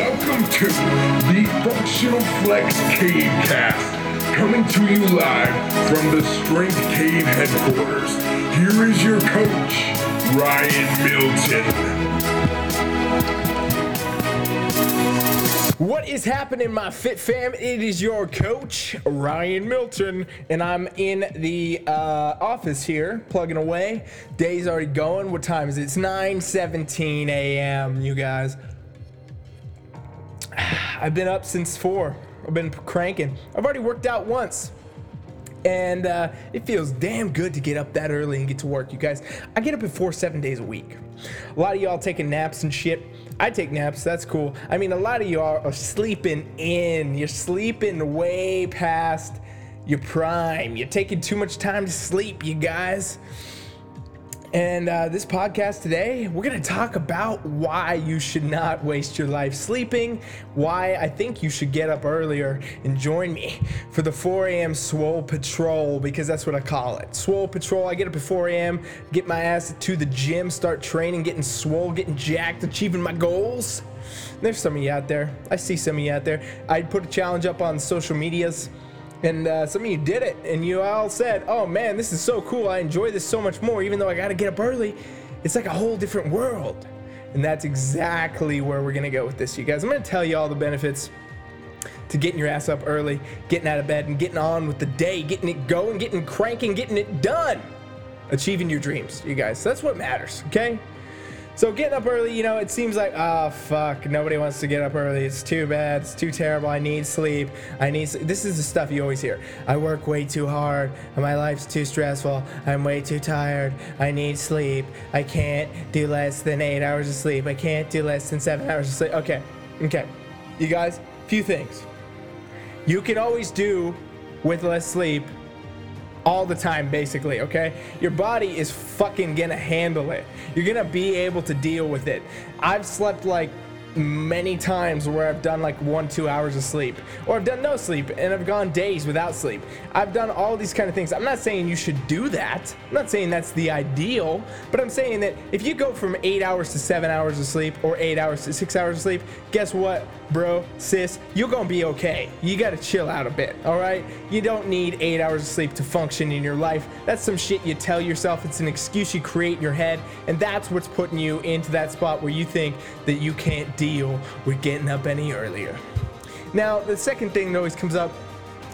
Welcome to the Functional Flex Cave Cast, coming to you live from the Strength Cave headquarters. Here is your coach, Ryan Milton. What is happening, my fit fam? It is your coach, Ryan Milton, and I'm in the uh, office here, plugging away. Day's already going. What time is it? It's 9:17 a.m. You guys. I've been up since four. I've been cranking. I've already worked out once. And uh, it feels damn good to get up that early and get to work, you guys. I get up at four, seven days a week. A lot of y'all taking naps and shit. I take naps, that's cool. I mean, a lot of y'all are sleeping in. You're sleeping way past your prime. You're taking too much time to sleep, you guys. And uh, this podcast today, we're going to talk about why you should not waste your life sleeping, why I think you should get up earlier and join me for the 4 a.m. Swole Patrol, because that's what I call it. Swole Patrol. I get up at 4 a.m., get my ass to the gym, start training, getting swole, getting jacked, achieving my goals. There's some of you out there. I see some of you out there. I put a challenge up on social medias and uh, some of you did it, and you all said, "Oh man, this is so cool! I enjoy this so much more, even though I got to get up early. It's like a whole different world." And that's exactly where we're gonna go with this, you guys. I'm gonna tell you all the benefits to getting your ass up early, getting out of bed, and getting on with the day, getting it going, getting cranking, getting it done, achieving your dreams, you guys. That's what matters, okay? So getting up early, you know, it seems like, oh fuck, nobody wants to get up early. It's too bad. It's too terrible. I need sleep. I need. Sleep. This is the stuff you always hear. I work way too hard. My life's too stressful. I'm way too tired. I need sleep. I can't do less than eight hours of sleep. I can't do less than seven hours of sleep. Okay, okay, you guys, few things. You can always do with less sleep all the time, basically, okay? Your body is fucking gonna handle it. You're gonna be able to deal with it. I've slept like many times where I've done like one, two hours of sleep, or I've done no sleep and I've gone days without sleep. I've done all these kind of things. I'm not saying you should do that. I'm not saying that's the ideal, but I'm saying that if you go from eight hours to seven hours of sleep or eight hours to six hours of sleep, guess what, bro, sis, you're gonna be okay. You gotta chill out a bit, all right? You don't need eight hours of sleep to function in your life. That's some shit you tell yourself. It's an excuse you create in your head, and that's what's putting you into that spot where you think that you can't deal with getting up any earlier. Now, the second thing that always comes up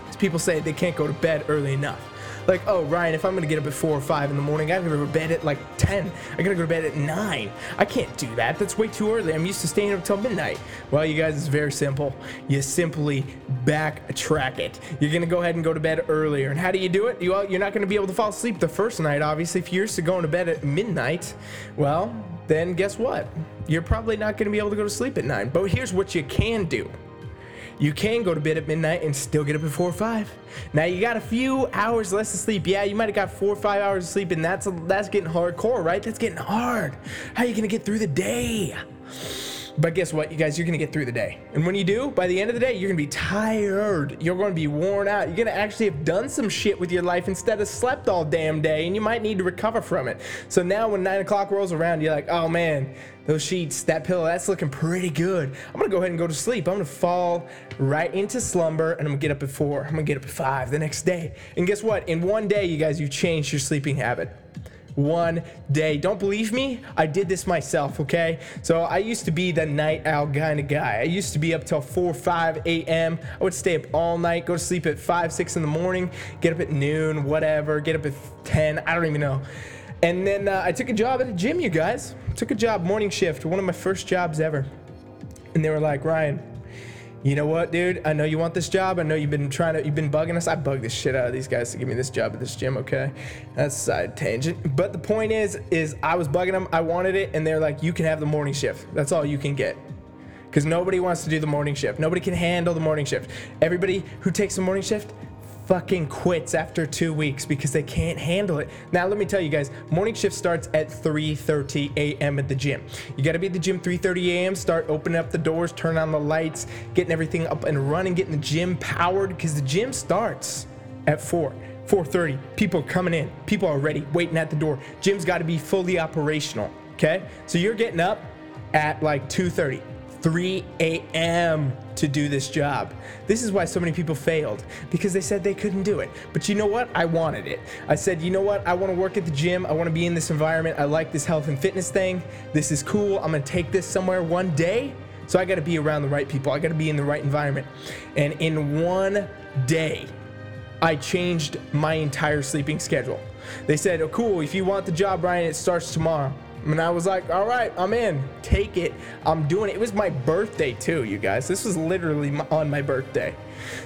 is people say they can't go to bed early enough. Like, oh, Ryan, if I'm gonna get up at four or five in the morning, I gotta go to bed at like 10. I gotta go to bed at nine. I can't do that. That's way too early. I'm used to staying up till midnight. Well, you guys, it's very simple. You simply backtrack it. You're gonna go ahead and go to bed earlier. And how do you do it? You, you're not gonna be able to fall asleep the first night, obviously. If you're used to going to bed at midnight, well, then guess what? You're probably not gonna be able to go to sleep at nine. But here's what you can do. You can go to bed at midnight and still get up at four or five. Now you got a few hours less of sleep. Yeah, you might have got four or five hours of sleep, and that's that's getting hardcore, right? That's getting hard. How are you gonna get through the day? But guess what, you guys, you're gonna get through the day. And when you do, by the end of the day, you're gonna be tired. You're gonna be worn out. You're gonna actually have done some shit with your life instead of slept all damn day, and you might need to recover from it. So now when nine o'clock rolls around, you're like, oh man, those sheets, that pillow, that's looking pretty good. I'm gonna go ahead and go to sleep. I'm gonna fall right into slumber and I'm gonna get up at four. I'm gonna get up at five the next day. And guess what? In one day, you guys, you've changed your sleeping habit one day. Don't believe me? I did this myself, okay? So I used to be the night owl kind of guy. I used to be up till 4, 5 a.m. I would stay up all night, go to sleep at 5, 6 in the morning, get up at noon, whatever, get up at 10, I don't even know. And then uh, I took a job at a gym, you guys. Took a job, morning shift, one of my first jobs ever. And they were like, Ryan, you know what, dude? I know you want this job. I know you've been trying to, you've been bugging us. I bug the shit out of these guys to give me this job at this gym, okay? That's a side tangent. But the point is, is I was bugging them. I wanted it, and they're like, you can have the morning shift. That's all you can get. Because nobody wants to do the morning shift. Nobody can handle the morning shift. Everybody who takes the morning shift, fucking quits after two weeks because they can't handle it. Now let me tell you guys, morning shift starts at 3:30 a.m. at the gym. You got to be at the gym 3:30 a.m. Start opening up the doors, turn on the lights, getting everything up and running, getting the gym powered because the gym starts at 4. 4:30. People coming in. People are ready, waiting at the door. Gym's got to be fully operational. Okay, so you're getting up at like 2:30. 3 a.m. to do this job. This is why so many people failed because they said they couldn't do it. But you know what? I wanted it. I said, you know what? I want to work at the gym. I want to be in this environment. I like this health and fitness thing. This is cool. I'm going to take this somewhere one day. So I got to be around the right people. I got to be in the right environment. And in one day, I changed my entire sleeping schedule. They said, oh, cool, if you want the job, Ryan, it starts tomorrow. And I was like, all right, I'm in. Take it. I'm doing it. It was my birthday, too, you guys. This was literally my, on my birthday.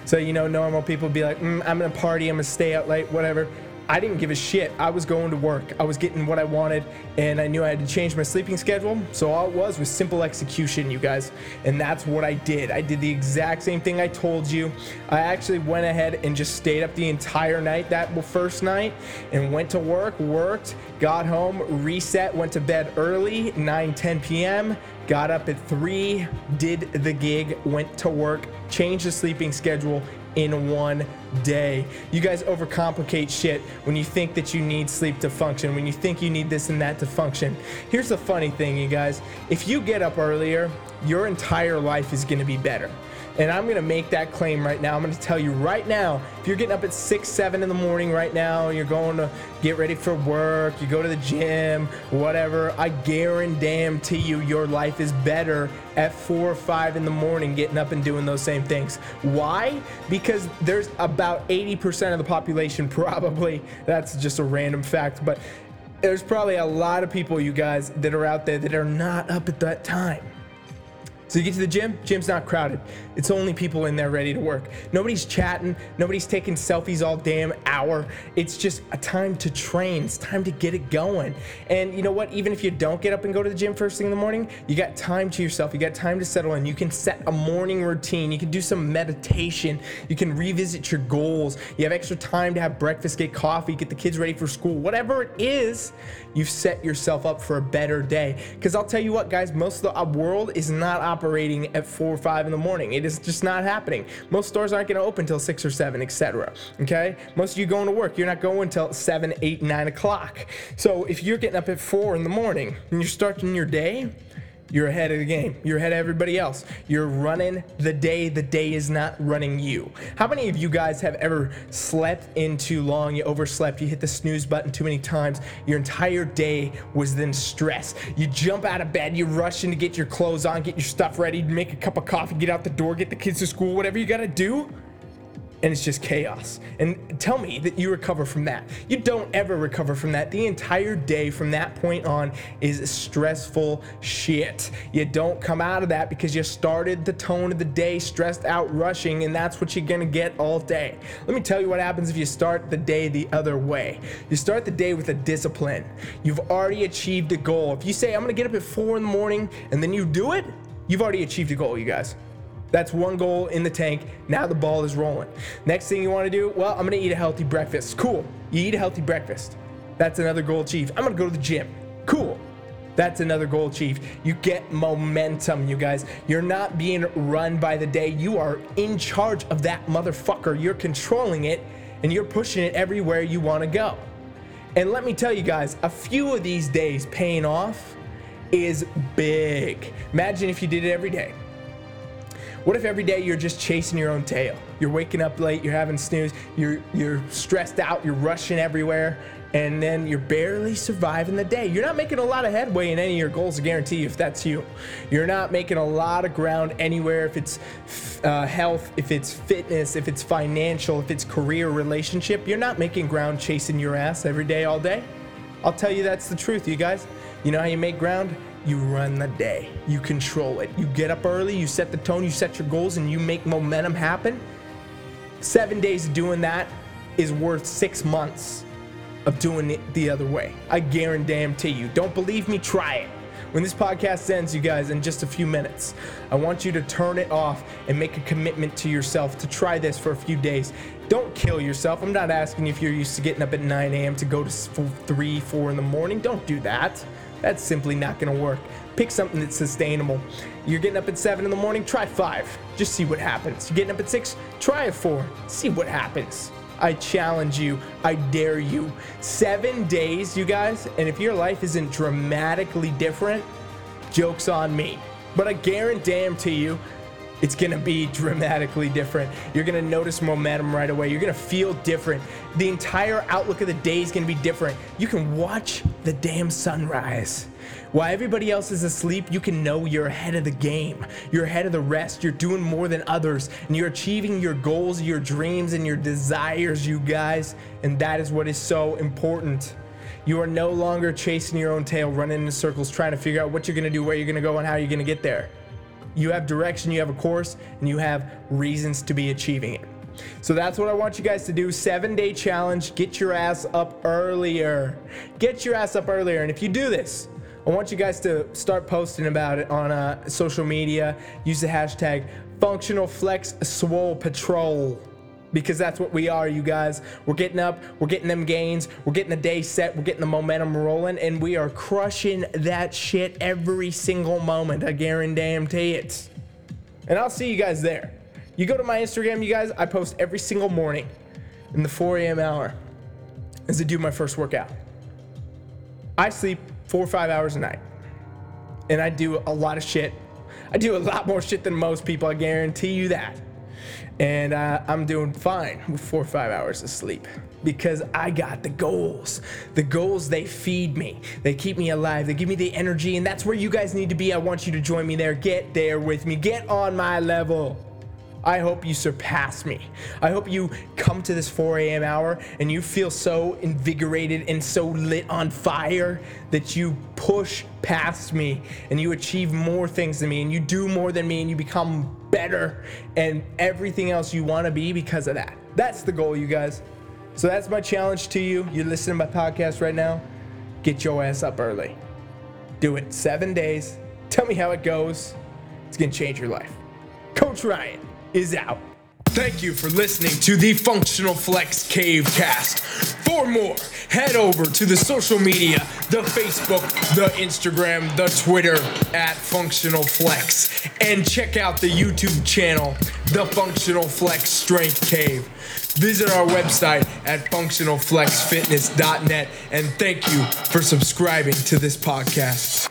So, you know, normal people be like, mm, I'm going to party, I'm going to stay out late, whatever. I didn't give a shit. I was going to work. I was getting what I wanted, and I knew I had to change my sleeping schedule. So all it was was simple execution, you guys. And that's what I did. I did the exact same thing I told you. I actually went ahead and just stayed up the entire night that first night and went to work, worked, got home, reset, went to bed early, 9, 10 p.m., got up at 3, did the gig, went to work, changed the sleeping schedule, in one day. You guys overcomplicate shit when you think that you need sleep to function, when you think you need this and that to function. Here's the funny thing, you guys if you get up earlier, your entire life is gonna be better. And I'm gonna make that claim right now. I'm gonna tell you right now, if you're getting up at six, seven in the morning right now, you're going to get ready for work, you go to the gym, whatever, I guarantee you your life is better at four or five in the morning getting up and doing those same things. Why? Because there's about 80% of the population, probably, that's just a random fact, but there's probably a lot of people, you guys, that are out there that are not up at that time. So you get to the gym, gym's not crowded. It's only people in there ready to work. Nobody's chatting, nobody's taking selfies all damn hour. It's just a time to train. It's time to get it going. And you know what? Even if you don't get up and go to the gym first thing in the morning, you got time to yourself. You got time to settle in. You can set a morning routine. You can do some meditation. You can revisit your goals. You have extra time to have breakfast, get coffee, get the kids ready for school. Whatever it is, you've set yourself up for a better day. Because I'll tell you what, guys, most of the world is not operating at four or five in the morning. It is just not happening. Most stores aren't going to open until six or seven, etc. Okay, most of you going to work, you're not going until seven, eight, nine o'clock. So if you're getting up at four in the morning and you're starting your day, you're ahead of the game. You're ahead of everybody else. You're running the day. The day is not running you. How many of you guys have ever slept in too long? You overslept. You hit the snooze button too many times. Your entire day was then stress. You jump out of bed. You rush in to get your clothes on, get your stuff ready, make a cup of coffee, get out the door, get the kids to school, whatever you got to do and it's just chaos. And tell me that you recover from that. You don't ever recover from that. The entire day from that point on is stressful shit. You don't come out of that because you started the tone of the day stressed out, rushing, and that's what you're gonna get all day. Let me tell you what happens if you start the day the other way. You start the day with a discipline. You've already achieved a goal. If you say, I'm gonna get up at four in the morning, and then you do it, you've already achieved a goal, you guys. That's one goal in the tank. Now the ball is rolling. Next thing you want to do, well, I'm going to eat a healthy breakfast. Cool. You eat a healthy breakfast. That's another goal achieved. I'm going to go to the gym. Cool. That's another goal achieved. You get momentum, you guys. You're not being run by the day. You are in charge of that motherfucker. You're controlling it and you're pushing it everywhere you want to go. And let me tell you guys, a few of these days paying off is big. Imagine if you did it every day. What if every day you're just chasing your own tail? You're waking up late, you're having snooze, you're you're stressed out, you're rushing everywhere, and then you're barely surviving the day. You're not making a lot of headway in any of your goals, I guarantee you, if that's you. You're not making a lot of ground anywhere if it's uh, health, if it's fitness, if it's financial, if it's career, relationship. You're not making ground chasing your ass every day, all day. I'll tell you that's the truth, you guys. You know how you make ground? You run the day. You control it. You get up early, you set the tone, you set your goals, and you make momentum happen. Seven days of doing that is worth six months of doing it the other way. I guarantee you. Don't believe me? Try it. When this podcast ends, you guys, in just a few minutes, I want you to turn it off and make a commitment to yourself to try this for a few days. Don't kill yourself. I'm not asking if you're used to getting up at 9 a.m. to go to 3, 4 in the morning. Don't do that. That's simply not to work. Pick something that's sustainable. You're getting up at 7 in the morning, try 5. Just see what happens. You're getting up at 6, try a 4. See what happens. I challenge you. I dare you. Seven days, you guys, and if your life isn't dramatically different, joke's on me. But I guarantee to you, it's gonna be dramatically different. You're gonna notice momentum right away. You're gonna feel different. The entire outlook of the day is gonna be different. You can watch the damn sunrise. While everybody else is asleep, you can know you're ahead of the game. You're ahead of the rest. You're doing more than others. And you're achieving your goals, your dreams, and your desires, you guys. And that is what is so important. You are no longer chasing your own tail, running in circles, trying to figure out what you're gonna do, where you're gonna go, and how you're gonna get there. You have direction, you have a course, and you have reasons to be achieving it. So that's what I want you guys to do. Seven day challenge. Get your ass up earlier. Get your ass up earlier. And if you do this, I want you guys to start posting about it on uh, social media. Use the hashtag Functional Flex Swole Patrol because that's what we are, you guys. We're getting up, we're getting them gains, we're getting the day set, we're getting the momentum rolling, and we are crushing that shit every single moment. I guarantee it. And I'll see you guys there. You go to my Instagram, you guys, I post every single morning in the 4 a.m. hour as I do my first workout. I sleep four or five hours a night, and I do a lot of shit. I do a lot more shit than most people, I guarantee you that and uh, I'm doing fine with four or five hours of sleep because I got the goals. The goals, they feed me, they keep me alive, they give me the energy, and that's where you guys need to be. I want you to join me there. Get there with me, get on my level. I hope you surpass me. I hope you come to this 4 a.m. hour and you feel so invigorated and so lit on fire that you push past me and you achieve more things than me and you do more than me and you become better and everything else you want to be because of that. That's the goal, you guys. So that's my challenge to you. You're listening to my podcast right now. Get your ass up early. Do it seven days. Tell me how it goes. It's going to change your life. Coach Ryan is out. Thank you for listening to the Functional Flex Cave Cast. For more, head over to the social media the Facebook, the Instagram, the Twitter at Functional Flex, and check out the YouTube channel, The Functional Flex Strength Cave. Visit our website at functionalflexfitness.net and thank you for subscribing to this podcast.